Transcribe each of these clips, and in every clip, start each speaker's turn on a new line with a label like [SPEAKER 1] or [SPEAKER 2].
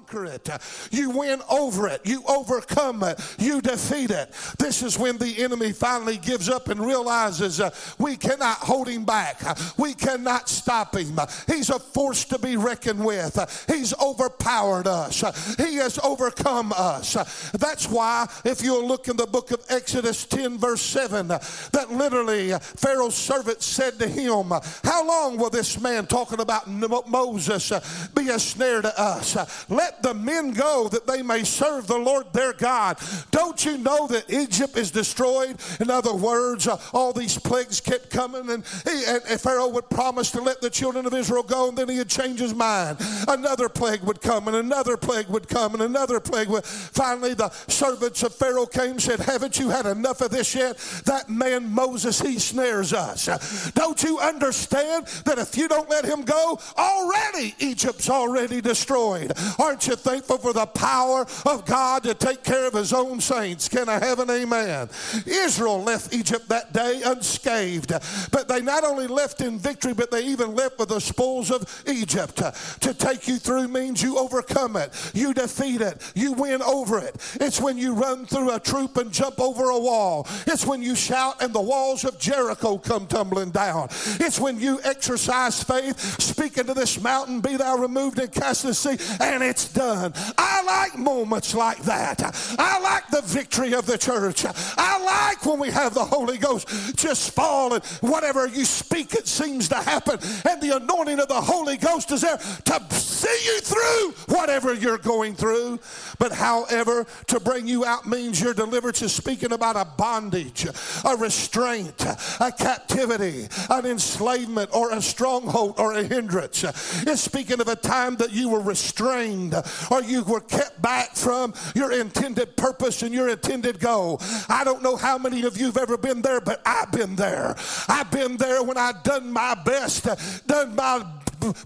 [SPEAKER 1] conquer it. You win over it. You overcome it. You defeat it. This is when the enemy finally gives up and realizes uh, we cannot hold him back. We cannot stop him. He's a force to be reckoned with. He's overpowered us. He has overcome us. That's why, if you'll look in the book of Exodus 10, verse 7, that literally Pharaoh's servant said to him, How long will this man talking about Moses be a snare to us? Let the men go that they may serve the Lord their God. Don't you know that Egypt is destroyed? In other words, uh, all these plagues kept coming, and, he, and Pharaoh would promise to let the children of Israel go, and then he'd change his mind. Another plague would come, and another plague would come, and another plague would. Finally, the servants of Pharaoh came and said, Haven't you had enough of this yet? That man Moses, he snares us. Don't you understand that if you don't let him go, already Egypt's already destroyed? Aren't you thankful for the power of God to take care of his own saints? Can I have an amen? Israel left Egypt that day unscathed, but they not only left in victory, but they even left with the spoils of Egypt. To take you through means you overcome it, you defeat it, you win over it. It's when you run through a troop and jump over a wall. It's when you shout and the walls of Jericho come tumbling down. It's when you exercise faith, speak into this mountain, be thou removed and cast the sea, and it's done. I like moments like that. I like the victory of the church. I like when we have the Holy Ghost just fall and whatever you speak, it seems to happen. And the anointing of the Holy Ghost is there to see you through whatever you're going through. But however, to bring you out means your deliverance is speaking about a bondage, a restraint, a captivity, an enslavement, or a stronghold or a hindrance. It's speaking of a time that you were restrained or you were kept back from your intended purpose and your intended goal. I don't know how many of you have ever been there, but I've been there. I've been there when I've done my best, done my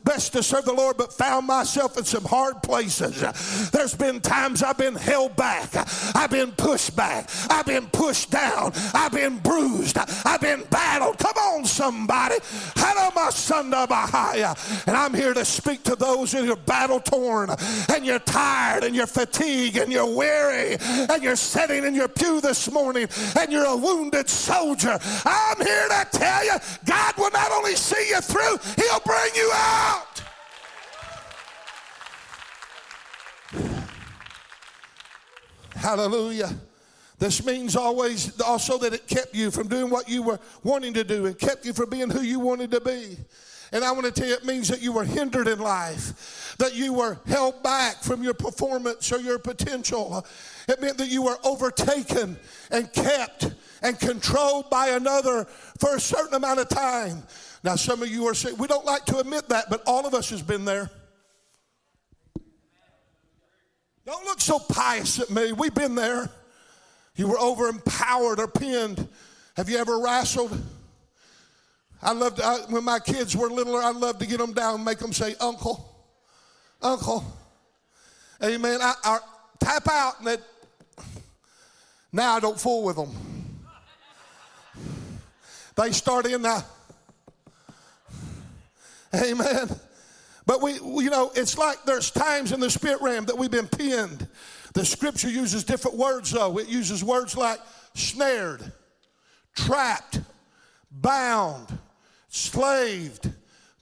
[SPEAKER 1] best to serve the Lord, but found myself in some hard places. There's been times I've been held back, I've been pushed back, I've been pushed down, I've been bruised, I've been battled. Come on, somebody. Hello, my son of a. And I'm here to speak to those who are battle torn and you're tired and you're fatigued and you're weary and you're sitting in your pew this morning and you're a wounded soldier. I'm here to tell you God will not only see you through, He'll bring you out. Hallelujah. This means always also that it kept you from doing what you were wanting to do and kept you from being who you wanted to be. And I want to tell you, it means that you were hindered in life, that you were held back from your performance or your potential. It meant that you were overtaken and kept and controlled by another for a certain amount of time. Now, some of you are saying, we don't like to admit that, but all of us has been there. Don't look so pious at me. We've been there. You were over empowered or pinned. Have you ever wrestled? I loved I, when my kids were littler. I loved to get them down and make them say, "Uncle, Uncle." Amen. I, I tap out and that. Now I don't fool with them. They start in now. Amen. But we, you know, it's like there's times in the spirit realm that we've been pinned. The scripture uses different words, though. It uses words like snared, trapped, bound, slaved,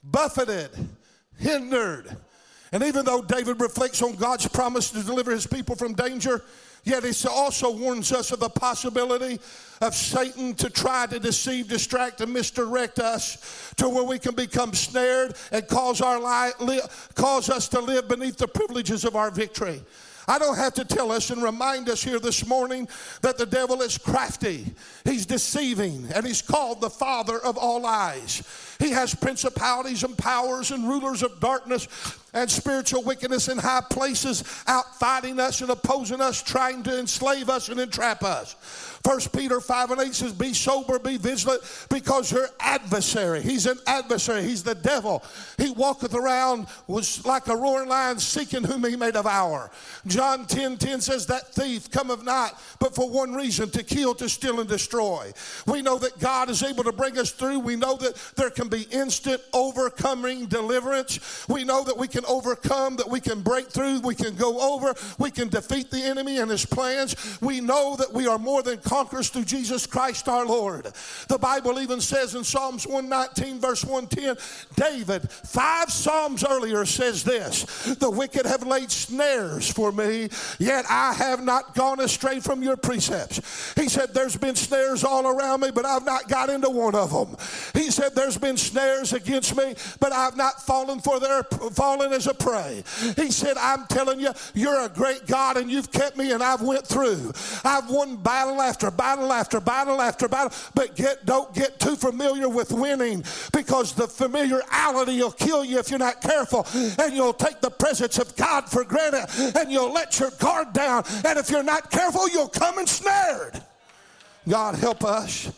[SPEAKER 1] buffeted, hindered. And even though David reflects on God's promise to deliver his people from danger, Yet it also warns us of the possibility of Satan to try to deceive, distract, and misdirect us to where we can become snared and cause, our li- cause us to live beneath the privileges of our victory. I don't have to tell us and remind us here this morning that the devil is crafty. He's deceiving, and he's called the father of all lies. He has principalities and powers and rulers of darkness and spiritual wickedness in high places out fighting us and opposing us, trying to enslave us and entrap us. First Peter 5 and 8 says, Be sober, be vigilant, because your adversary, he's an adversary, he's the devil. He walketh around was like a roaring lion seeking whom he may devour. John 10 10 says, That thief cometh not, but for one reason, to kill, to steal, and destroy. We know that God is able to bring us through. We know that there can be instant overcoming deliverance. We know that we can overcome, that we can break through, we can go over, we can defeat the enemy and his plans. We know that we are more than conquerors through Jesus Christ our Lord. The Bible even says in Psalms 119, verse 110, David, five Psalms earlier, says this The wicked have laid snares for me, yet I have not gone astray from your precepts. He said, There's been snares all around me, but I've not got into one of them. He said, There's been snares against me, but I've not fallen for their fallen as a prey. He said, I'm telling you, you're a great God and you've kept me and I've went through. I've won battle after battle after battle after battle, but get don't get too familiar with winning because the familiarity will kill you if you're not careful and you'll take the presence of God for granted and you'll let your guard down and if you're not careful you'll come ensnared. God help us.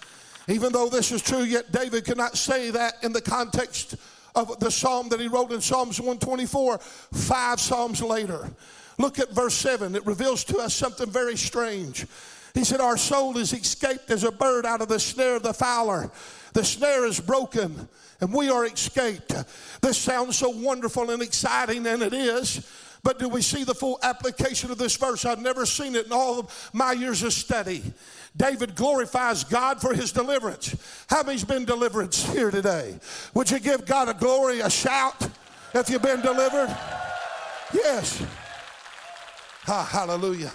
[SPEAKER 1] Even though this is true, yet David could not say that in the context of the psalm that he wrote in Psalms 124, five psalms later. Look at verse 7. It reveals to us something very strange. He said, Our soul is escaped as a bird out of the snare of the fowler. The snare is broken and we are escaped. This sounds so wonderful and exciting, and it is. But do we see the full application of this verse? I've never seen it in all of my years of study. David glorifies God for his deliverance. How many's been delivered here today? Would you give God a glory, a shout if you've been delivered? Yes. Ah, hallelujah.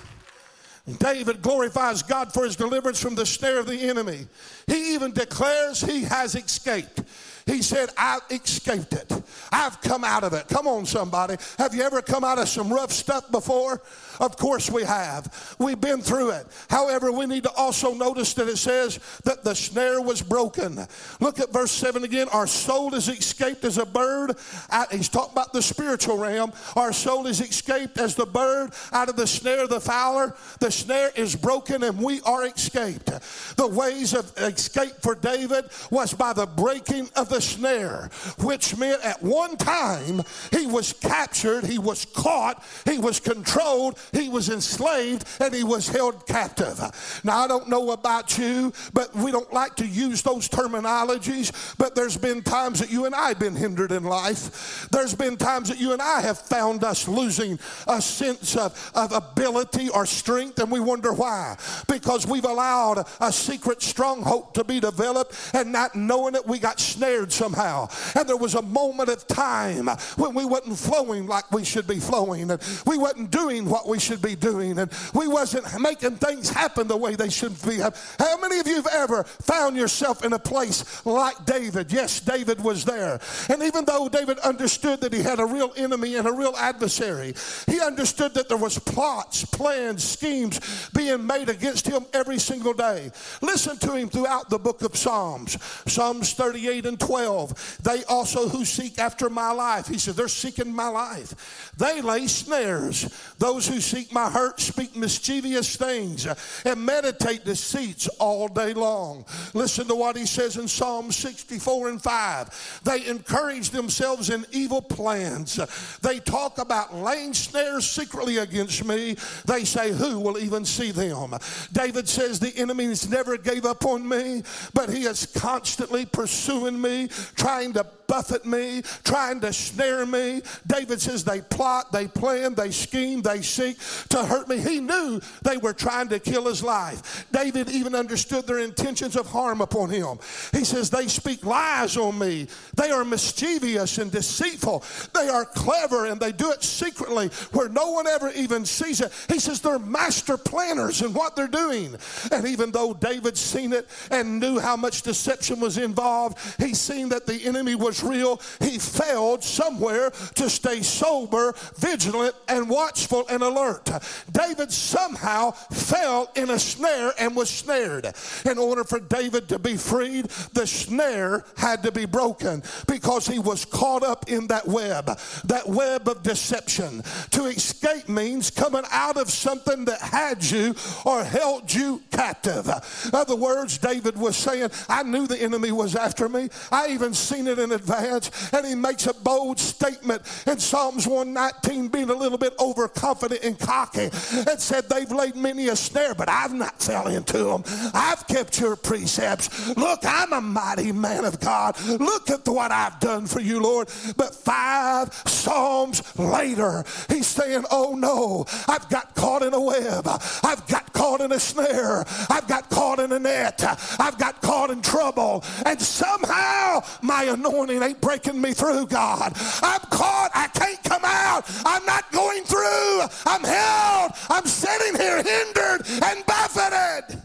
[SPEAKER 1] David glorifies God for his deliverance from the snare of the enemy. He even declares he has escaped. He said, "I've escaped it. I've come out of it. Come on, somebody. Have you ever come out of some rough stuff before? Of course we have. We've been through it. However, we need to also notice that it says that the snare was broken. Look at verse 7 again. Our soul is escaped as a bird. Out, he's talking about the spiritual realm. Our soul is escaped as the bird out of the snare of the fowler. The snare is broken and we are escaped. The ways of escape for David was by the breaking of the snare, which meant at one time he was captured, he was caught, he was controlled, he was enslaved and he was held captive. Now, I don't know about you, but we don't like to use those terminologies. But there's been times that you and I have been hindered in life. There's been times that you and I have found us losing a sense of, of ability or strength, and we wonder why. Because we've allowed a secret stronghold to be developed, and not knowing it, we got snared somehow. And there was a moment of time when we wasn't flowing like we should be flowing, and we wasn't doing what we should be doing and we wasn't making things happen the way they should be. How many of you have ever found yourself in a place like David? Yes, David was there. And even though David understood that he had a real enemy and a real adversary, he understood that there was plots, plans, schemes being made against him every single day. Listen to him throughout the book of Psalms. Psalms 38 and 12. They also who seek after my life. He said, they're seeking my life. They lay snares. Those who seek my hurt speak mischievous things and meditate deceits all day long. Listen to what he says in Psalm 64 and 5. They encourage themselves in evil plans. They talk about laying snares secretly against me. They say, Who will even see them? David says, The enemies never gave up on me, but he is constantly pursuing me, trying to buffet me, trying to snare me. David says they plot, they plan, they scheme, they seek to hurt me. He knew they were trying to kill his life. David even understood their intentions of harm upon him. He says they speak lies on me. They are mischievous and deceitful. They are clever and they do it secretly where no one ever even sees it. He says they're master planners in what they're doing. And even though David seen it and knew how much deception was involved, he seen that the enemy was real, he failed somewhere to stay sober, vigilant, and watchful and alert. David somehow fell in a snare and was snared. In order for David to be freed, the snare had to be broken because he was caught up in that web, that web of deception. To escape means coming out of something that had you or held you captive. In other words, David was saying, I knew the enemy was after me. I even seen it in advance. And he makes a bold statement in Psalms 119, being a little bit overconfident and cocky, and said, They've laid many a snare, but I've not fell into them. I've kept your precepts. Look, I'm a mighty man of God. Look at what I've done for you, Lord. But five Psalms later, he's saying, Oh no, I've got caught in a web. I've got caught in a snare. I've got caught in a net. I've got caught in trouble. And somehow my anointing ain't breaking me through, God. I'm caught. I can't come out. I'm not going through. I'm held. I'm sitting here hindered and buffeted.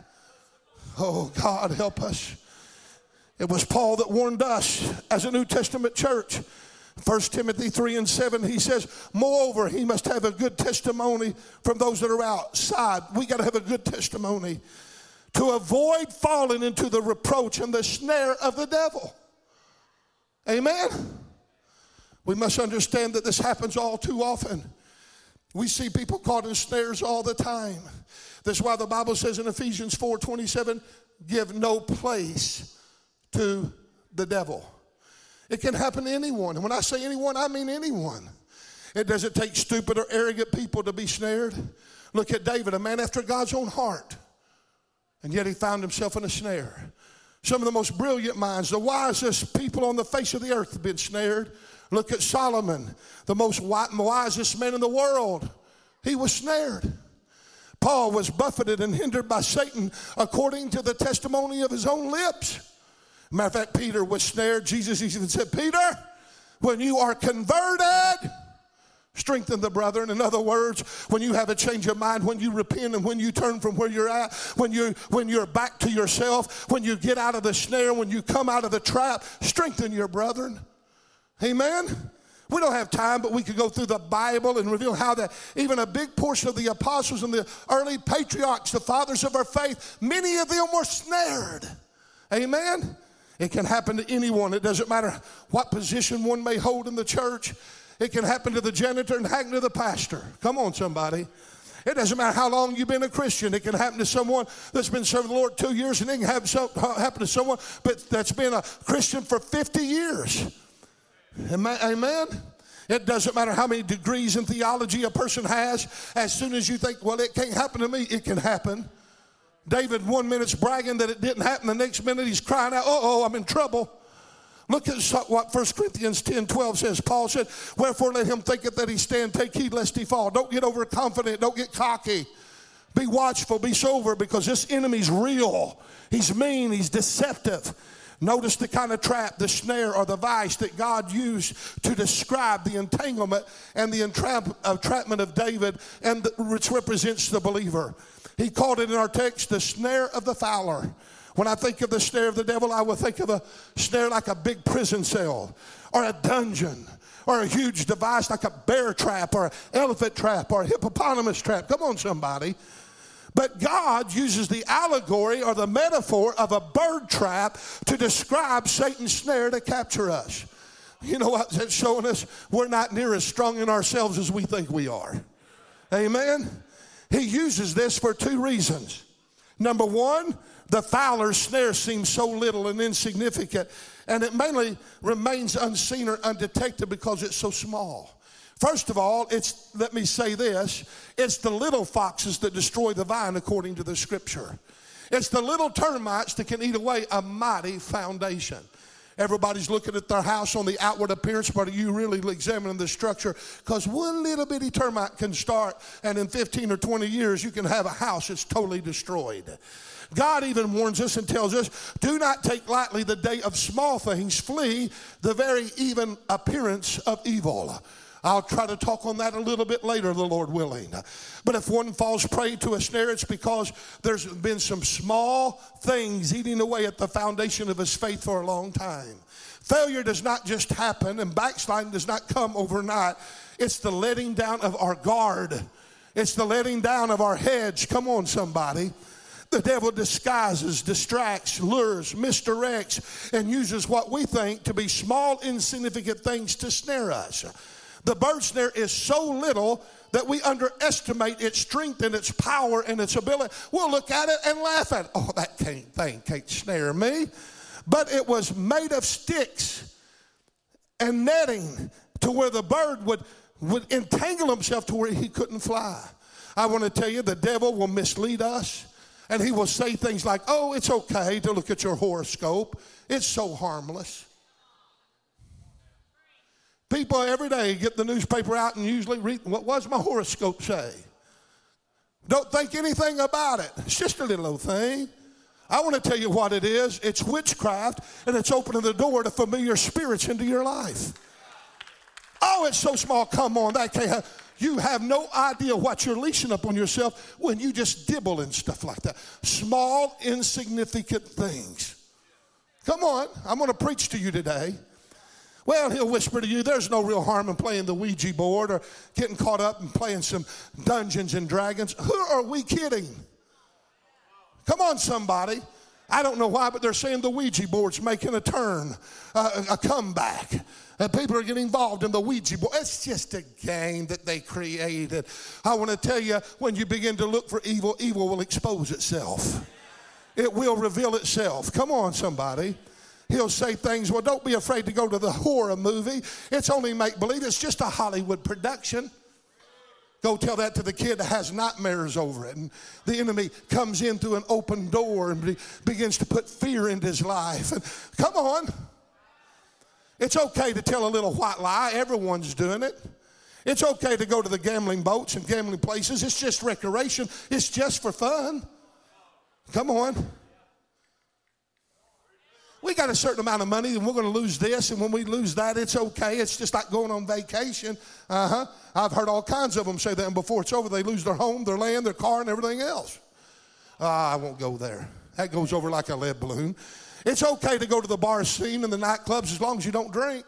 [SPEAKER 1] Oh, God, help us. It was Paul that warned us as a New Testament church. 1 Timothy 3 and 7, he says, Moreover, he must have a good testimony from those that are outside. We got to have a good testimony to avoid falling into the reproach and the snare of the devil. Amen? We must understand that this happens all too often. We see people caught in snares all the time. That's why the Bible says in Ephesians 4 27, give no place to the devil. It can happen to anyone. And when I say anyone, I mean anyone. It doesn't take stupid or arrogant people to be snared. Look at David, a man after God's own heart. And yet he found himself in a snare. Some of the most brilliant minds, the wisest people on the face of the earth have been snared. Look at Solomon, the most wisest man in the world. He was snared. Paul was buffeted and hindered by Satan according to the testimony of his own lips. Matter of fact, Peter was snared. Jesus even said, Peter, when you are converted, strengthen the brethren. In other words, when you have a change of mind, when you repent and when you turn from where you're at, when you when you're back to yourself, when you get out of the snare, when you come out of the trap, strengthen your brethren. Amen. We don't have time, but we could go through the Bible and reveal how that even a big portion of the apostles and the early patriarchs, the fathers of our faith, many of them were snared. Amen. It can happen to anyone. It doesn't matter what position one may hold in the church. It can happen to the janitor and happen to the pastor. Come on, somebody. It doesn't matter how long you've been a Christian. It can happen to someone that's been serving the Lord two years, and it can happen, uh, happen to someone but that's been a Christian for 50 years. Amen? It doesn't matter how many degrees in theology a person has. As soon as you think, well, it can't happen to me, it can happen. David, one minute's bragging that it didn't happen, the next minute he's crying out, oh, I'm in trouble. Look at what 1 Corinthians 10 12 says. Paul said, Wherefore let him thinketh that he stand, take heed lest he fall. Don't get overconfident, don't get cocky. Be watchful, be sober, because this enemy's real. He's mean, he's deceptive. Notice the kind of trap, the snare, or the vice that God used to describe the entanglement and the entrap- entrapment of David, and the, which represents the believer. He called it in our text the snare of the fowler. When I think of the snare of the devil, I will think of a snare like a big prison cell or a dungeon or a huge device like a bear trap or an elephant trap or a hippopotamus trap. Come on, somebody. But God uses the allegory or the metaphor of a bird trap to describe Satan's snare to capture us. You know what that's showing us? We're not near as strong in ourselves as we think we are. Amen? He uses this for two reasons. Number one, the fowler's snare seems so little and insignificant, and it mainly remains unseen or undetected because it's so small. First of all, it's, let me say this, it's the little foxes that destroy the vine according to the scripture. It's the little termites that can eat away a mighty foundation. Everybody's looking at their house on the outward appearance, but are you really examining the structure? Because one little bitty termite can start, and in 15 or 20 years, you can have a house that's totally destroyed. God even warns us and tells us do not take lightly the day of small things, flee the very even appearance of evil. I'll try to talk on that a little bit later, the Lord willing. But if one falls prey to a snare, it's because there's been some small things eating away at the foundation of his faith for a long time. Failure does not just happen, and backsliding does not come overnight. It's the letting down of our guard, it's the letting down of our hedge. Come on, somebody. The devil disguises, distracts, lures, misdirects, and uses what we think to be small, insignificant things to snare us. The bird snare is so little that we underestimate its strength and its power and its ability, we'll look at it and laugh at it. Oh, that can't, thing can't snare me. But it was made of sticks and netting to where the bird would, would entangle himself to where he couldn't fly. I want to tell you, the devil will mislead us and he will say things like, oh, it's okay to look at your horoscope, it's so harmless. People every day get the newspaper out and usually read, what does my horoscope say? Don't think anything about it. It's just a little old thing. I want to tell you what it is. It's witchcraft, and it's opening the door to familiar spirits into your life. Oh, it's so small. Come on, that can't have. You have no idea what you're leashing up on yourself when you just dibble and stuff like that. Small, insignificant things. Come on, I'm going to preach to you today. Well, he'll whisper to you, there's no real harm in playing the Ouija board or getting caught up and playing some Dungeons and Dragons. Who are we kidding? Come on, somebody. I don't know why, but they're saying the Ouija board's making a turn, uh, a comeback. And people are getting involved in the Ouija board. It's just a game that they created. I want to tell you, when you begin to look for evil, evil will expose itself. It will reveal itself. Come on, somebody. He'll say things, well, don't be afraid to go to the horror movie. It's only make believe, it's just a Hollywood production. Go tell that to the kid that has nightmares over it. And the enemy comes in through an open door and begins to put fear into his life. And come on. It's okay to tell a little white lie. Everyone's doing it. It's okay to go to the gambling boats and gambling places. It's just recreation, it's just for fun. Come on. We got a certain amount of money and we're going to lose this, and when we lose that, it's okay. It's just like going on vacation. Uh huh. I've heard all kinds of them say that, and before it's over, they lose their home, their land, their car, and everything else. Uh, I won't go there. That goes over like a lead balloon. It's okay to go to the bar scene and the nightclubs as long as you don't drink.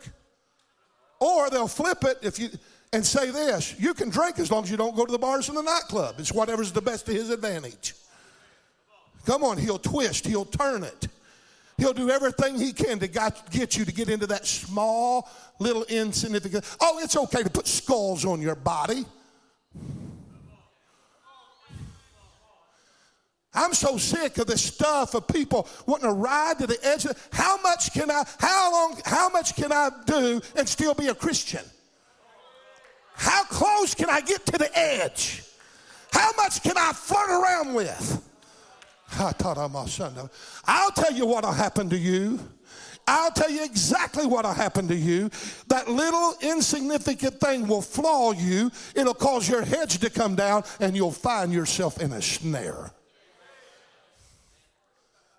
[SPEAKER 1] Or they'll flip it if you and say this you can drink as long as you don't go to the bars and the nightclub. It's whatever's the best to his advantage. Come on, he'll twist, he'll turn it. He'll do everything he can to get you to get into that small, little, insignificant. Oh, it's okay to put skulls on your body. I'm so sick of this stuff of people wanting to ride to the edge. Of, how much can I? How long? How much can I do and still be a Christian? How close can I get to the edge? How much can I flirt around with? I'll tell you what'll happen to you. I'll tell you exactly what'll happen to you. That little insignificant thing will flaw you. It'll cause your hedge to come down, and you'll find yourself in a snare.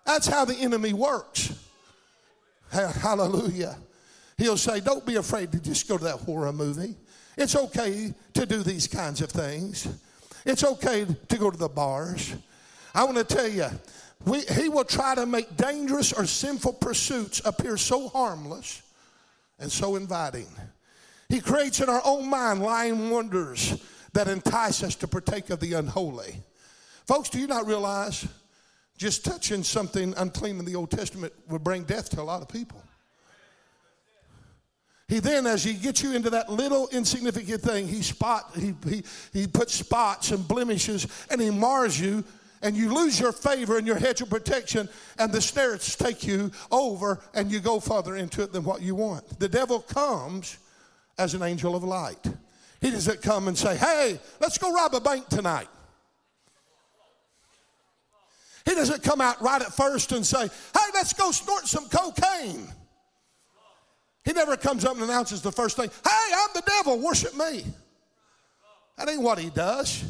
[SPEAKER 1] That's how the enemy works. Hallelujah. He'll say, Don't be afraid to just go to that horror movie. It's okay to do these kinds of things. It's okay to go to the bars. I want to tell you, we, he will try to make dangerous or sinful pursuits appear so harmless and so inviting. He creates in our own mind lying wonders that entice us to partake of the unholy. Folks, do you not realize just touching something unclean in the Old Testament would bring death to a lot of people? He then, as he gets you into that little insignificant thing, he spot he, he, he puts spots and blemishes and he mars you and you lose your favor and your hedge of protection, and the snares take you over, and you go further into it than what you want. The devil comes as an angel of light. He doesn't come and say, Hey, let's go rob a bank tonight. He doesn't come out right at first and say, Hey, let's go snort some cocaine. He never comes up and announces the first thing, Hey, I'm the devil, worship me. That ain't what he does.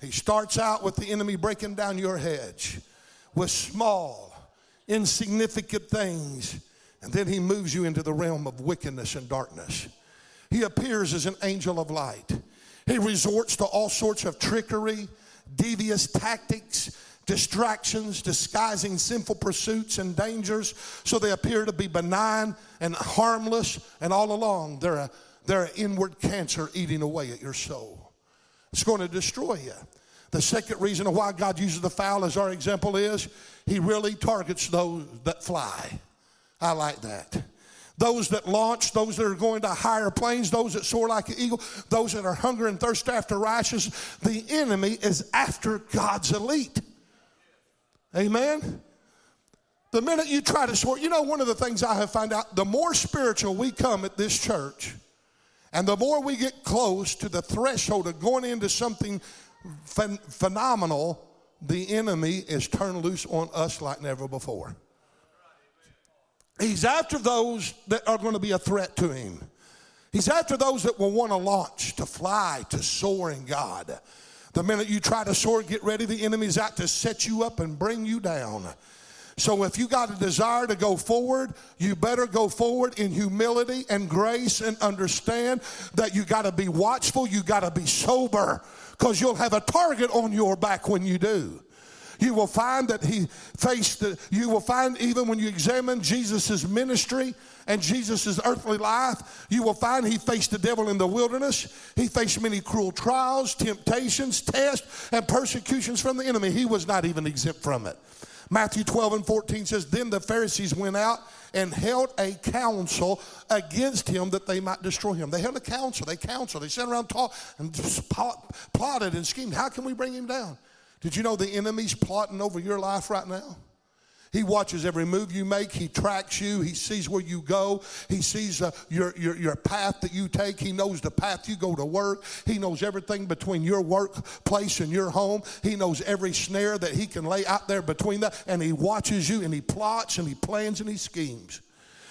[SPEAKER 1] He starts out with the enemy breaking down your hedge with small, insignificant things, and then he moves you into the realm of wickedness and darkness. He appears as an angel of light. He resorts to all sorts of trickery, devious tactics, distractions, disguising sinful pursuits and dangers so they appear to be benign and harmless, and all along they're, a, they're an inward cancer eating away at your soul. It's going to destroy you. The second reason why God uses the fowl as our example is he really targets those that fly. I like that. those that launch, those that are going to higher planes, those that soar like an eagle, those that are hunger and thirst after righteousness. The enemy is after God's elite. Amen. The minute you try to soar, you know, one of the things I have found out the more spiritual we come at this church, and the more we get close to the threshold of going into something phen- phenomenal, the enemy is turned loose on us like never before. He's after those that are going to be a threat to him. He's after those that will want to launch, to fly, to soar in God. The minute you try to soar, get ready, the enemy's out to set you up and bring you down. So if you got a desire to go forward, you better go forward in humility and grace and understand that you got to be watchful, you got to be sober because you'll have a target on your back when you do. You will find that he faced, the, you will find even when you examine Jesus' ministry and Jesus' earthly life, you will find he faced the devil in the wilderness. He faced many cruel trials, temptations, tests, and persecutions from the enemy. He was not even exempt from it. Matthew 12 and 14 says, Then the Pharisees went out and held a council against him that they might destroy him. They held a council. They counseled. They sat around talk and plotted and schemed. How can we bring him down? Did you know the enemy's plotting over your life right now? He watches every move you make. He tracks you. He sees where you go. He sees uh, your, your, your path that you take. He knows the path you go to work. He knows everything between your workplace and your home. He knows every snare that he can lay out there between that. And he watches you and he plots and he plans and he schemes.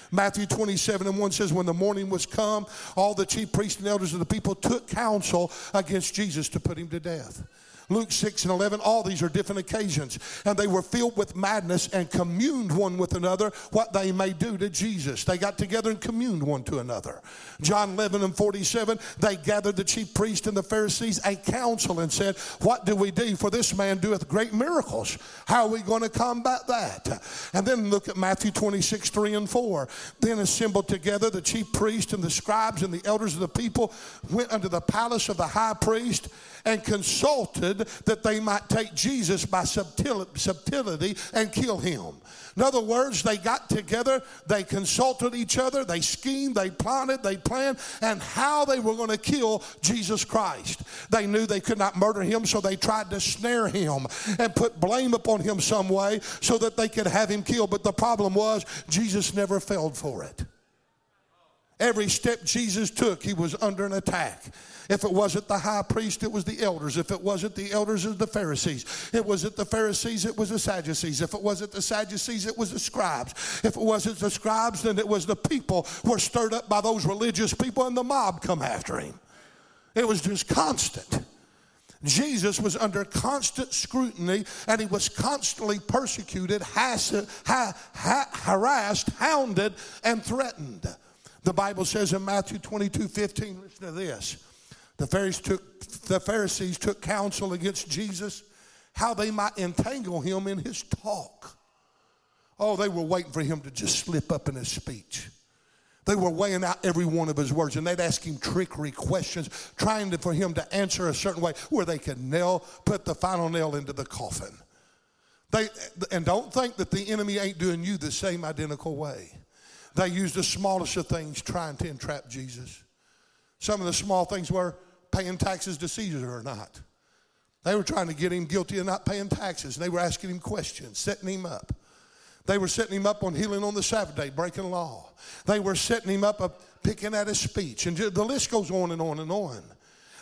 [SPEAKER 1] Matthew 27 and 1 says, When the morning was come, all the chief priests and elders of the people took counsel against Jesus to put him to death. Luke 6 and 11, all these are different occasions. And they were filled with madness and communed one with another what they may do to Jesus. They got together and communed one to another. John 11 and 47, they gathered the chief priests and the Pharisees a council and said, What do we do? For this man doeth great miracles. How are we going to combat that? And then look at Matthew 26, 3 and 4. Then assembled together the chief priests and the scribes and the elders of the people went unto the palace of the high priest and consulted that they might take Jesus by subtlety and kill him. In other words, they got together, they consulted each other, they schemed, they plotted, they planned, and how they were going to kill Jesus Christ. They knew they could not murder him, so they tried to snare him and put blame upon him some way so that they could have him killed. But the problem was, Jesus never fell for it. Every step Jesus took, he was under an attack. If it wasn't the high priest, it was the elders. If it wasn't the elders, it was the Pharisees. It wasn't the Pharisees, it was the Sadducees. If it wasn't the Sadducees, it was the scribes. If it wasn't the scribes, then it was the people were stirred up by those religious people and the mob come after him. It was just constant. Jesus was under constant scrutiny and he was constantly persecuted, harassed, hounded, and threatened. The Bible says in Matthew 22 15, listen to this. The Pharisees took, the Pharisees took counsel against Jesus how they might entangle him in his talk. Oh, they were waiting for him to just slip up in his speech. They were weighing out every one of his words and they'd ask him trickery questions, trying to, for him to answer a certain way where they could nail, put the final nail into the coffin. They, and don't think that the enemy ain't doing you the same identical way. They used the smallest of things trying to entrap Jesus. Some of the small things were paying taxes to Caesar or not. They were trying to get him guilty of not paying taxes. And they were asking him questions, setting him up. They were setting him up on healing on the Sabbath day, breaking law. They were setting him up, up picking at his speech. And the list goes on and on and on.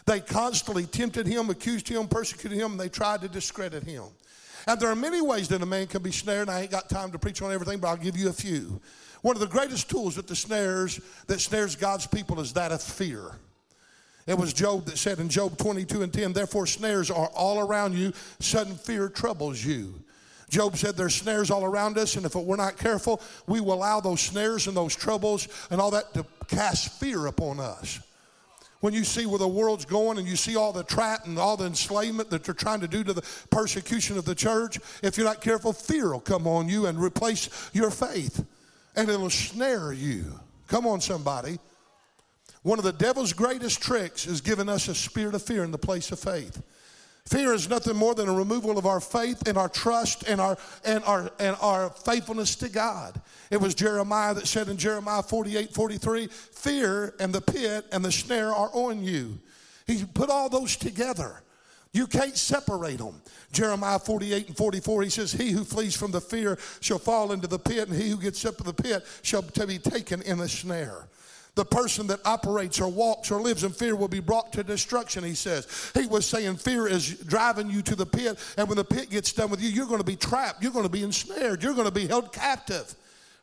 [SPEAKER 1] They constantly tempted him, accused him, persecuted him, and they tried to discredit him. And there are many ways that a man can be snared. I ain't got time to preach on everything, but I'll give you a few. One of the greatest tools that the snares that snares God's people is that of fear. It was Job that said in Job 22 and 10, therefore snares are all around you, sudden fear troubles you. Job said there's snares all around us, and if we're not careful, we will allow those snares and those troubles and all that to cast fear upon us. When you see where the world's going and you see all the trap and all the enslavement that they're trying to do to the persecution of the church, if you're not careful, fear will come on you and replace your faith and it'll snare you. Come on, somebody. One of the devil's greatest tricks is giving us a spirit of fear in the place of faith. Fear is nothing more than a removal of our faith and our trust and our and our and our faithfulness to God. It was Jeremiah that said in Jeremiah 48, 43, fear and the pit and the snare are on you. He put all those together. You can't separate them. Jeremiah 48 and 44, he says, He who flees from the fear shall fall into the pit, and he who gets up to the pit shall be taken in the snare. The person that operates or walks or lives in fear will be brought to destruction, he says. He was saying fear is driving you to the pit, and when the pit gets done with you, you're going to be trapped, you're going to be ensnared, you're going to be held captive.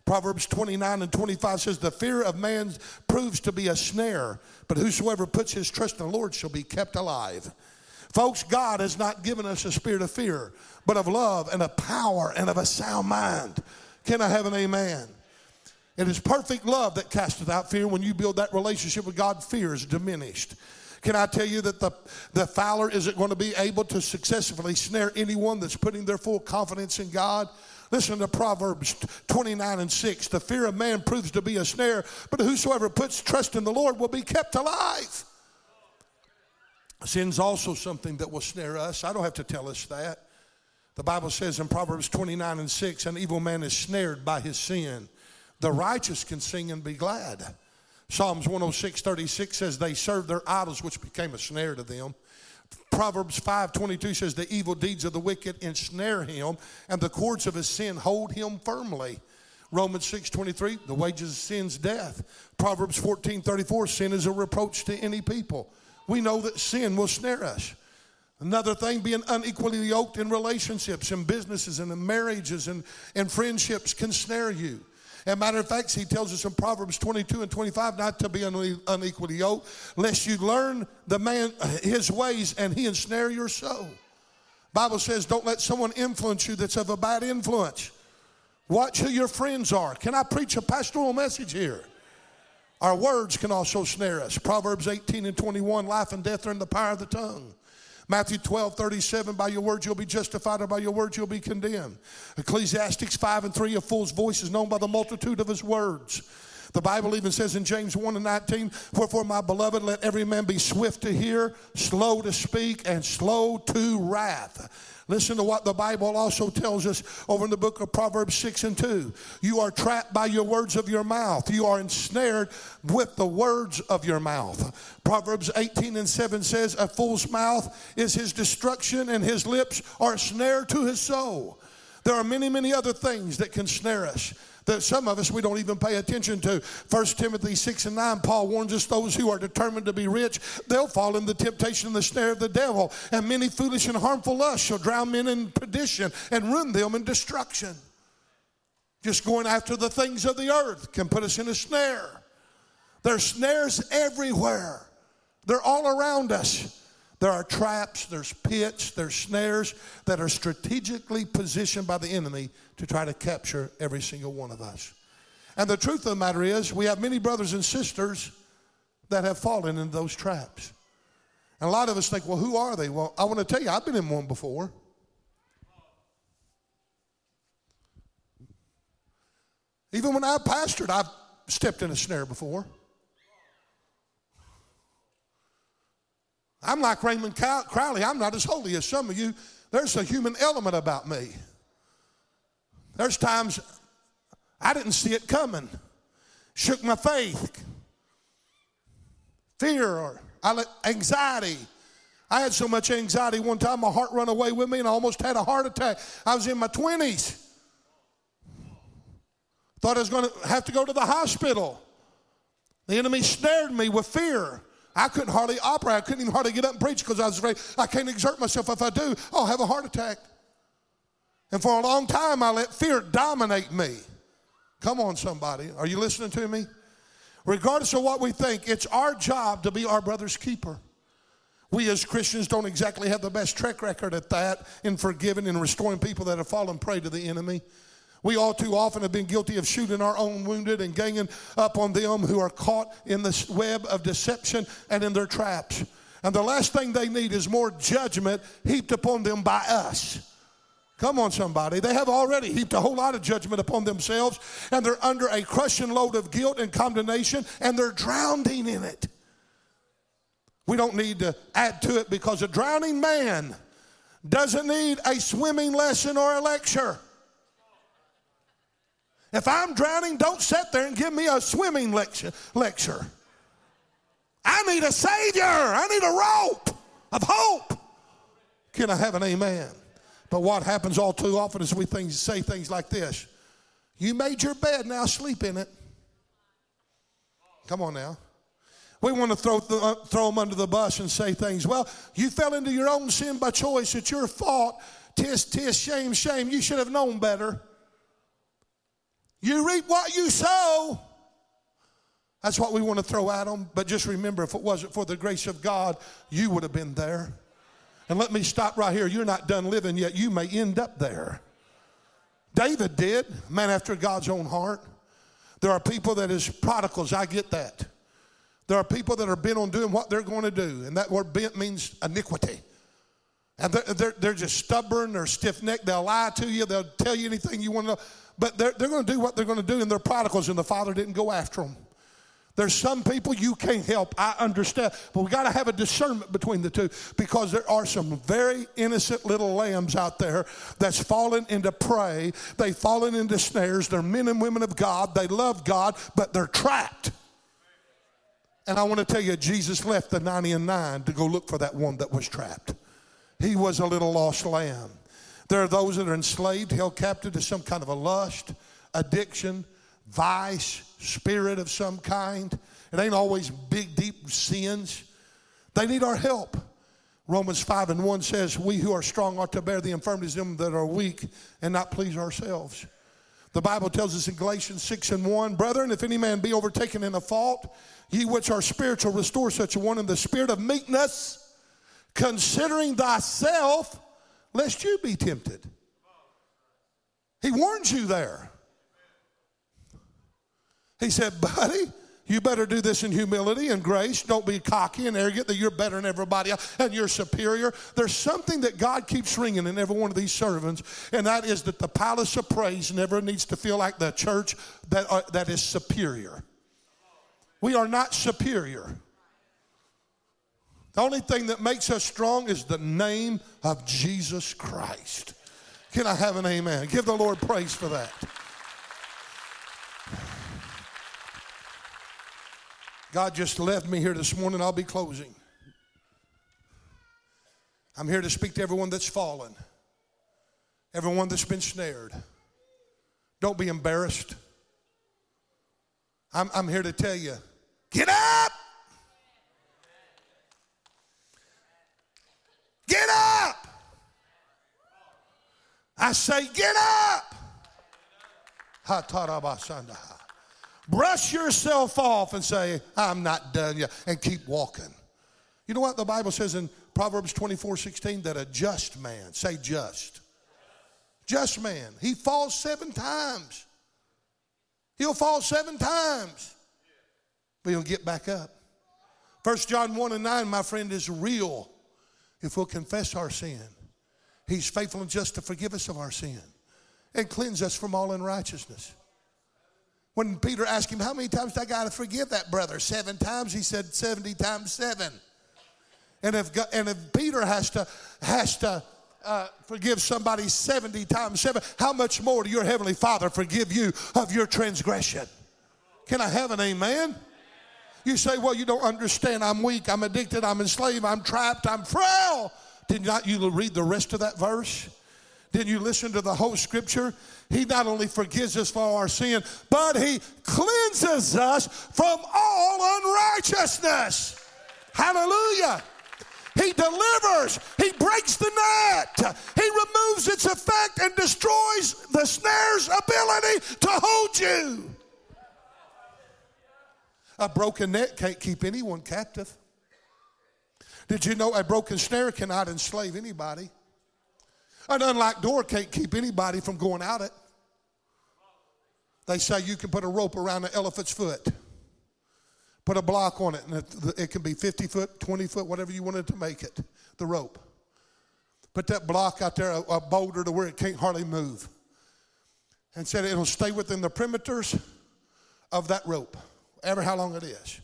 [SPEAKER 1] Proverbs 29 and 25 says, The fear of man proves to be a snare, but whosoever puts his trust in the Lord shall be kept alive. Folks, God has not given us a spirit of fear, but of love and of power and of a sound mind. Can I have an amen? It is perfect love that casteth out fear. When you build that relationship with God, fear is diminished. Can I tell you that the, the fowler isn't going to be able to successfully snare anyone that's putting their full confidence in God? Listen to Proverbs 29 and 6. The fear of man proves to be a snare, but whosoever puts trust in the Lord will be kept alive. Sin's also something that will snare us. I don't have to tell us that. The Bible says in Proverbs 29 and 6 an evil man is snared by his sin. The righteous can sing and be glad. Psalms 106, 36 says, They served their idols, which became a snare to them. Proverbs 5, 22 says, The evil deeds of the wicked ensnare him, and the cords of his sin hold him firmly. Romans 6, 23, the wages of sin's death. Proverbs 14, 34, sin is a reproach to any people. We know that sin will snare us. Another thing, being unequally yoked in relationships and businesses and in marriages and, and friendships can snare you. As a matter of fact, he tells us in Proverbs 22 and 25 not to be unequally yoked, lest you learn the man his ways and he ensnare your soul. Bible says, don't let someone influence you that's of a bad influence. Watch who your friends are. Can I preach a pastoral message here? Our words can also snare us. Proverbs 18 and 21 life and death are in the power of the tongue. Matthew 12, 37, by your words you'll be justified, or by your words you'll be condemned. Ecclesiastics 5 and 3, a fool's voice is known by the multitude of his words. The Bible even says in James 1 and 19, Wherefore, my beloved, let every man be swift to hear, slow to speak, and slow to wrath. Listen to what the Bible also tells us over in the book of Proverbs 6 and 2. You are trapped by your words of your mouth. You are ensnared with the words of your mouth. Proverbs 18 and 7 says, A fool's mouth is his destruction, and his lips are a snare to his soul. There are many, many other things that can snare us that some of us we don't even pay attention to. 1 Timothy 6 and 9, Paul warns us those who are determined to be rich, they'll fall in the temptation and the snare of the devil. And many foolish and harmful lusts shall drown men in perdition and ruin them in destruction. Just going after the things of the earth can put us in a snare. There's snares everywhere. They're all around us. There are traps, there's pits, there's snares that are strategically positioned by the enemy to try to capture every single one of us. And the truth of the matter is, we have many brothers and sisters that have fallen into those traps. And a lot of us think, well, who are they? Well, I want to tell you, I've been in one before. Even when I pastored, I've stepped in a snare before. I'm like Raymond Crowley. I'm not as holy as some of you. There's a human element about me. There's times I didn't see it coming. Shook my faith. Fear or anxiety. I had so much anxiety one time, my heart run away with me, and I almost had a heart attack. I was in my 20s. Thought I was going to have to go to the hospital. The enemy snared me with fear. I couldn't hardly operate. I couldn't even hardly get up and preach because I was afraid I can't exert myself. If I do, I'll have a heart attack. And for a long time, I let fear dominate me. Come on, somebody. Are you listening to me? Regardless of what we think, it's our job to be our brother's keeper. We as Christians don't exactly have the best track record at that in forgiving and restoring people that have fallen prey to the enemy. We all too often have been guilty of shooting our own wounded and ganging up on them who are caught in the web of deception and in their traps. And the last thing they need is more judgment heaped upon them by us. Come on, somebody. They have already heaped a whole lot of judgment upon themselves, and they're under a crushing load of guilt and condemnation, and they're drowning in it. We don't need to add to it because a drowning man doesn't need a swimming lesson or a lecture. If I'm drowning, don't sit there and give me a swimming lecture. lecture. I need a Savior. I need a rope of hope. Can I have an amen? But what happens all too often is we things, say things like this You made your bed, now sleep in it. Come on now. We want to throw, uh, throw them under the bus and say things. Well, you fell into your own sin by choice. It's your fault. Tis, tis, shame, shame. You should have known better. You reap what you sow. That's what we want to throw at them. But just remember, if it wasn't for the grace of God, you would have been there. And let me stop right here. You're not done living yet. You may end up there. David did, man after God's own heart. There are people that is prodigals. I get that. There are people that are bent on doing what they're going to do, and that word bent means iniquity. And they're, they're, they're just stubborn, they're stiff necked, they'll lie to you, they'll tell you anything you want to know. But they're, they're going to do what they're going to do, and they're prodigals, and the Father didn't go after them. There's some people you can't help. I understand. But we got to have a discernment between the two because there are some very innocent little lambs out there that's fallen into prey. They've fallen into snares. They're men and women of God. They love God, but they're trapped. And I want to tell you, Jesus left the 90 and 9 to go look for that one that was trapped. He was a little lost lamb. There are those that are enslaved, held captive to some kind of a lust, addiction, vice, spirit of some kind. It ain't always big, deep sins. They need our help. Romans 5 and 1 says, We who are strong ought to bear the infirmities of them that are weak and not please ourselves. The Bible tells us in Galatians 6 and 1, Brethren, if any man be overtaken in a fault, ye which are spiritual, restore such a one in the spirit of meekness, considering thyself, lest you be tempted. He warns you there. He said, buddy, you better do this in humility and grace. Don't be cocky and arrogant that you're better than everybody else and you're superior. There's something that God keeps ringing in every one of these servants, and that is that the palace of praise never needs to feel like the church that, uh, that is superior. We are not superior. The only thing that makes us strong is the name of Jesus Christ. Can I have an amen? Give the Lord praise for that. God just left me here this morning. I'll be closing. I'm here to speak to everyone that's fallen, everyone that's been snared. Don't be embarrassed. I'm, I'm here to tell you get up! Get up! I say, get up! Brush yourself off and say, I'm not done yet, and keep walking. You know what the Bible says in Proverbs 24 16? That a just man, say just, just man, he falls seven times. He'll fall seven times, but he'll get back up. First John 1 and 9, my friend, is real if we'll confess our sin. He's faithful and just to forgive us of our sin and cleanse us from all unrighteousness. When Peter asked him, How many times do I got to forgive that brother? Seven times? He said, 70 times seven. And if, and if Peter has to, has to uh, forgive somebody 70 times seven, how much more do your Heavenly Father forgive you of your transgression? Can I have an amen? You say, Well, you don't understand. I'm weak. I'm addicted. I'm enslaved. I'm trapped. I'm frail. Did not you read the rest of that verse? Did you listen to the whole scripture? He not only forgives us for our sin, but He cleanses us from all unrighteousness. Hallelujah. He delivers. He breaks the net. He removes its effect and destroys the snare's ability to hold you. A broken net can't keep anyone captive. Did you know a broken snare cannot enslave anybody? An unlocked door can't keep anybody from going out it. They say you can put a rope around an elephant's foot, put a block on it, and it, it can be 50 foot, 20 foot, whatever you wanted to make it, the rope. Put that block out there, a, a boulder to where it can't hardly move. And said it'll stay within the perimeters of that rope, ever how long it is.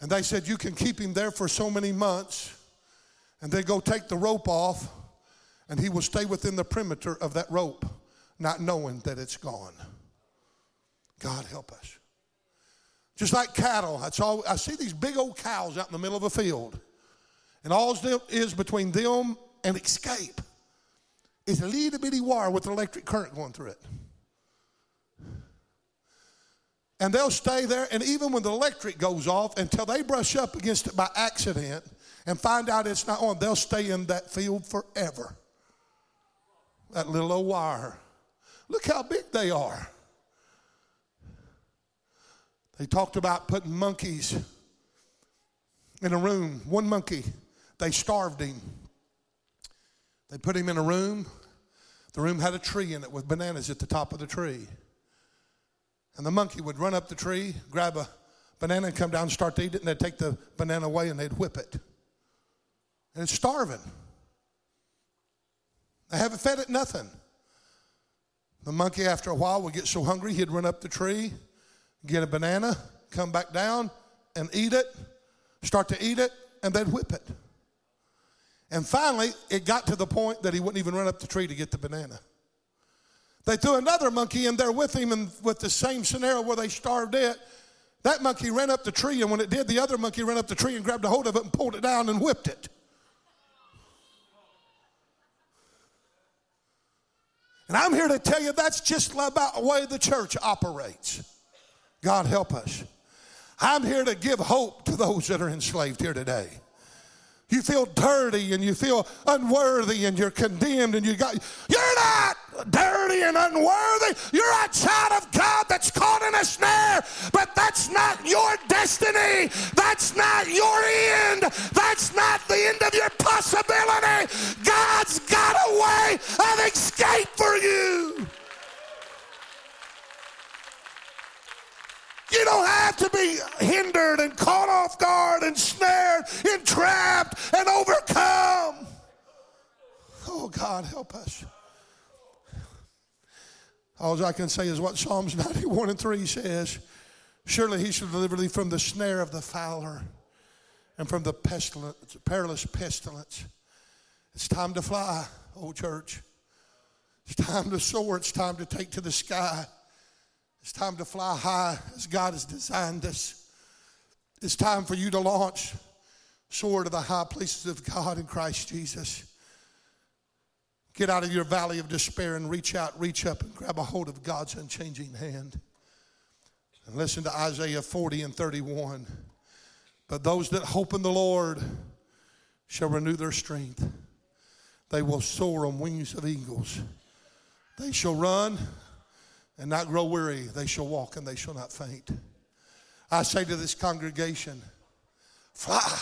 [SPEAKER 1] And they said you can keep him there for so many months and then go take the rope off And he will stay within the perimeter of that rope, not knowing that it's gone. God help us. Just like cattle, that's all I see these big old cows out in the middle of a field. And all is between them and escape is a little bitty wire with an electric current going through it. And they'll stay there, and even when the electric goes off, until they brush up against it by accident and find out it's not on, they'll stay in that field forever. That little old wire. Look how big they are. They talked about putting monkeys in a room. One monkey, they starved him. They put him in a room. The room had a tree in it with bananas at the top of the tree. And the monkey would run up the tree, grab a banana, and come down and start to eat it, and they'd take the banana away and they'd whip it. And it's starving. They haven't fed it nothing. The monkey, after a while, would get so hungry he'd run up the tree, get a banana, come back down, and eat it, start to eat it, and they'd whip it. And finally, it got to the point that he wouldn't even run up the tree to get the banana. They threw another monkey in there with him and with the same scenario where they starved it. That monkey ran up the tree, and when it did, the other monkey ran up the tree and grabbed a hold of it and pulled it down and whipped it. And I'm here to tell you that's just about the way the church operates. God help us. I'm here to give hope to those that are enslaved here today. You feel dirty and you feel unworthy and you're condemned and you got, you're not dirty and unworthy. You're a child of God that's caught in a snare, but that's not your destiny. That's not your end. That's not the end of your possibility. God's got a way of escape for you. You don't have to be hindered and caught off guard and snared, entrapped and overcome. Oh, God, help us. All I can say is what Psalms 91 and 3 says Surely he shall deliver thee from the snare of the fowler and from the pestilence, perilous pestilence. It's time to fly, old church. It's time to soar. It's time to take to the sky. It's time to fly high as God has designed us. It's time for you to launch, soar to the high places of God in Christ Jesus. Get out of your valley of despair and reach out, reach up, and grab a hold of God's unchanging hand. And listen to Isaiah 40 and 31. But those that hope in the Lord shall renew their strength. They will soar on wings of eagles. They shall run and not grow weary. They shall walk and they shall not faint. I say to this congregation, fly,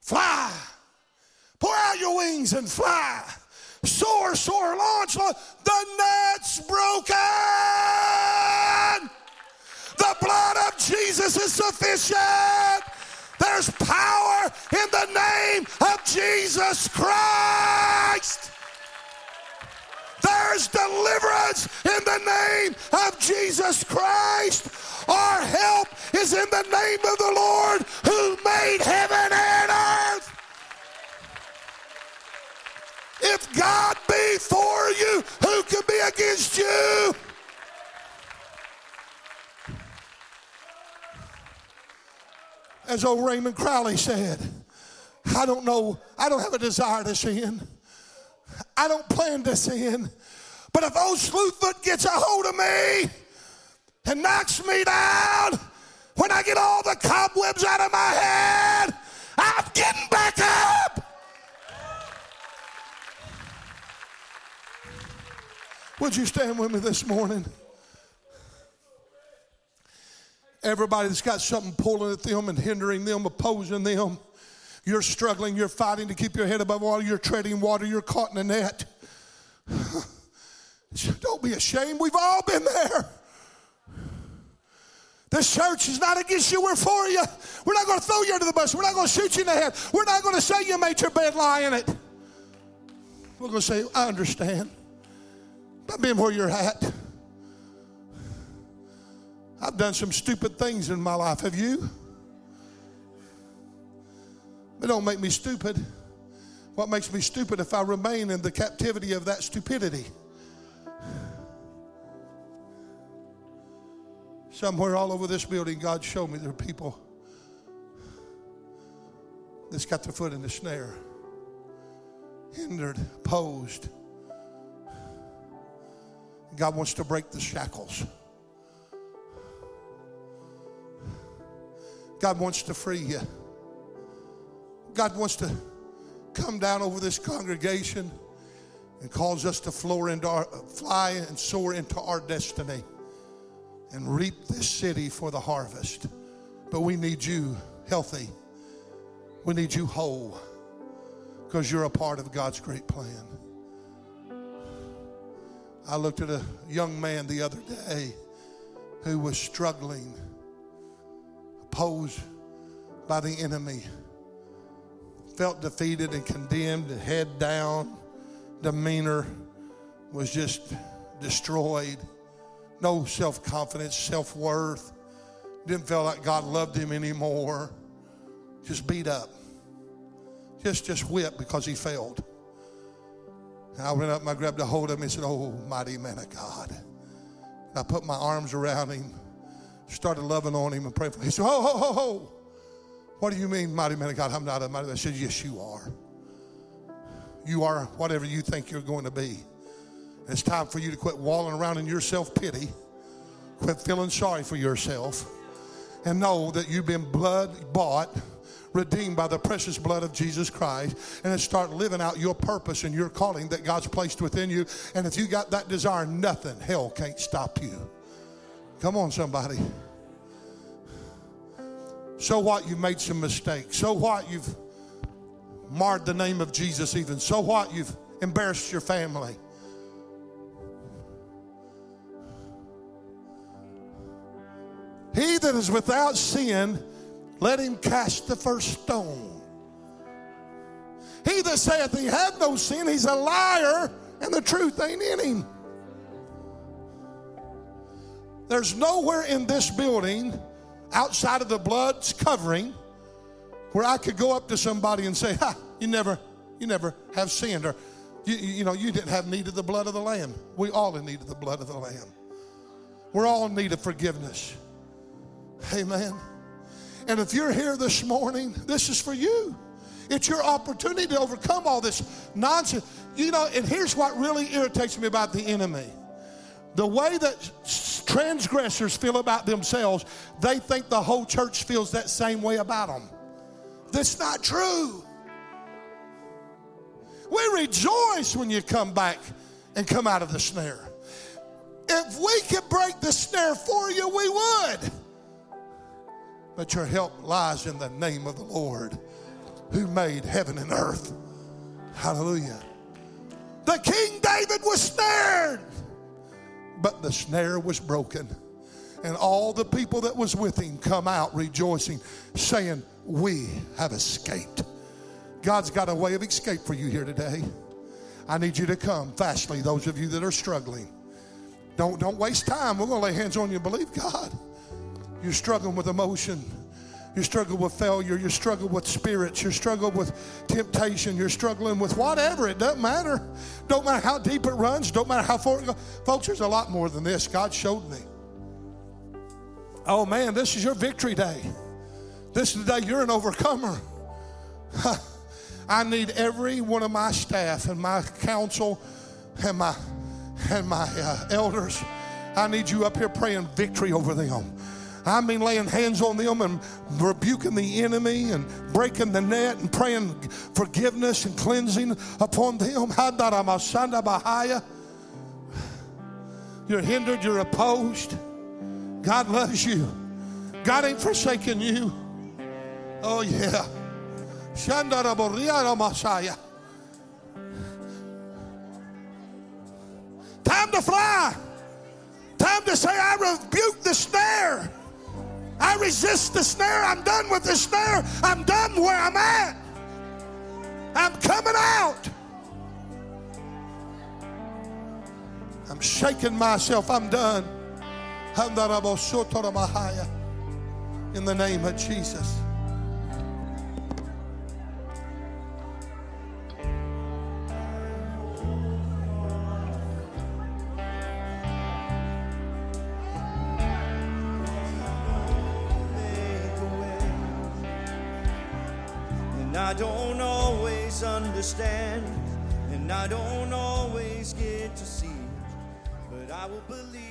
[SPEAKER 1] fly, pour out your wings and fly. Soar, soar, launch, launch. The net's broken. The blood of Jesus is sufficient. There's power in the name of Jesus Christ. There's deliverance in the name of Jesus Christ. Our help is in the name of the Lord who made heaven and earth. If God be for you, who can be against you? As old Raymond Crowley said, I don't know, I don't have a desire to sin. I don't plan to sin. But if old Slewfoot gets a hold of me and knocks me down, when I get all the cobwebs out of my head, I'm getting back up. Would you stand with me this morning? Everybody that's got something pulling at them and hindering them, opposing them, you're struggling, you're fighting to keep your head above water, you're treading water, you're caught in a net. Don't be ashamed, we've all been there. This church is not against you, we're for you. We're not going to throw you under the bus, we're not going to shoot you in the head, we're not going to say you made your bed lie in it. We're going to say, I understand. I've been where you're at. I've done some stupid things in my life. Have you? But don't make me stupid. What makes me stupid if I remain in the captivity of that stupidity? Somewhere all over this building, God showed me there are people that's got their foot in the snare, hindered, opposed. God wants to break the shackles. God wants to free you. God wants to come down over this congregation and cause us to our, fly and soar into our destiny and reap this city for the harvest. But we need you healthy. We need you whole because you're a part of God's great plan. I looked at a young man the other day who was struggling, opposed by the enemy, felt defeated and condemned, head down, demeanor was just destroyed. No self confidence, self worth. Didn't feel like God loved him anymore. Just beat up. Just just whipped because he failed. And I went up and I grabbed a hold of him and said, Oh, mighty man of God. And I put my arms around him, started loving on him and praying for him. He said, Ho, ho, ho, ho. What do you mean, mighty man of God? I'm not a mighty man. I said, Yes, you are. You are whatever you think you're going to be. It's time for you to quit walling around in your self pity, quit feeling sorry for yourself, and know that you've been blood bought redeemed by the precious blood of Jesus Christ, and start living out your purpose and your calling that God's placed within you. And if you got that desire, nothing, hell can't stop you. Come on, somebody. So what? You've made some mistakes. So what? You've marred the name of Jesus, even. So what? You've embarrassed your family. He that is without sin let him cast the first stone. He that saith he had no sin, he's a liar, and the truth ain't in him. There's nowhere in this building outside of the blood's covering where I could go up to somebody and say, Ha, you never, you never have sinned, or you, you know, you didn't have need of the blood of the Lamb. We all in need of the blood of the Lamb. We're all in need of forgiveness. Amen. And if you're here this morning, this is for you. It's your opportunity to overcome all this nonsense. You know, and here's what really irritates me about the enemy the way that transgressors feel about themselves, they think the whole church feels that same way about them. That's not true. We rejoice when you come back and come out of the snare. If we could break the snare for you, we would. But your help lies in the name of the Lord who made heaven and earth. Hallelujah. The King David was snared, but the snare was broken. And all the people that was with him come out rejoicing, saying, We have escaped. God's got a way of escape for you here today. I need you to come fastly, those of you that are struggling. Don't, don't waste time. We're going to lay hands on you and believe God. You're struggling with emotion. You're struggling with failure. You're struggling with spirits. You're struggling with temptation. You're struggling with whatever. It doesn't matter. Don't matter how deep it runs. Don't matter how far it goes. Folks, there's a lot more than this. God showed me. Oh man, this is your victory day. This is the day you're an overcomer. I need every one of my staff and my council and my and my uh, elders. I need you up here praying victory over them. I mean, laying hands on them and rebuking the enemy and breaking the net and praying forgiveness and cleansing upon them. You're hindered, you're opposed. God loves you. God ain't forsaken you. Oh, yeah. Time to fly. Time to say, I rebuke the snare. I resist the snare. I'm done with the snare. I'm done where I'm at. I'm coming out. I'm shaking myself. I'm done. In the name of Jesus.
[SPEAKER 2] Understand, and I don't always get to see, but I will believe.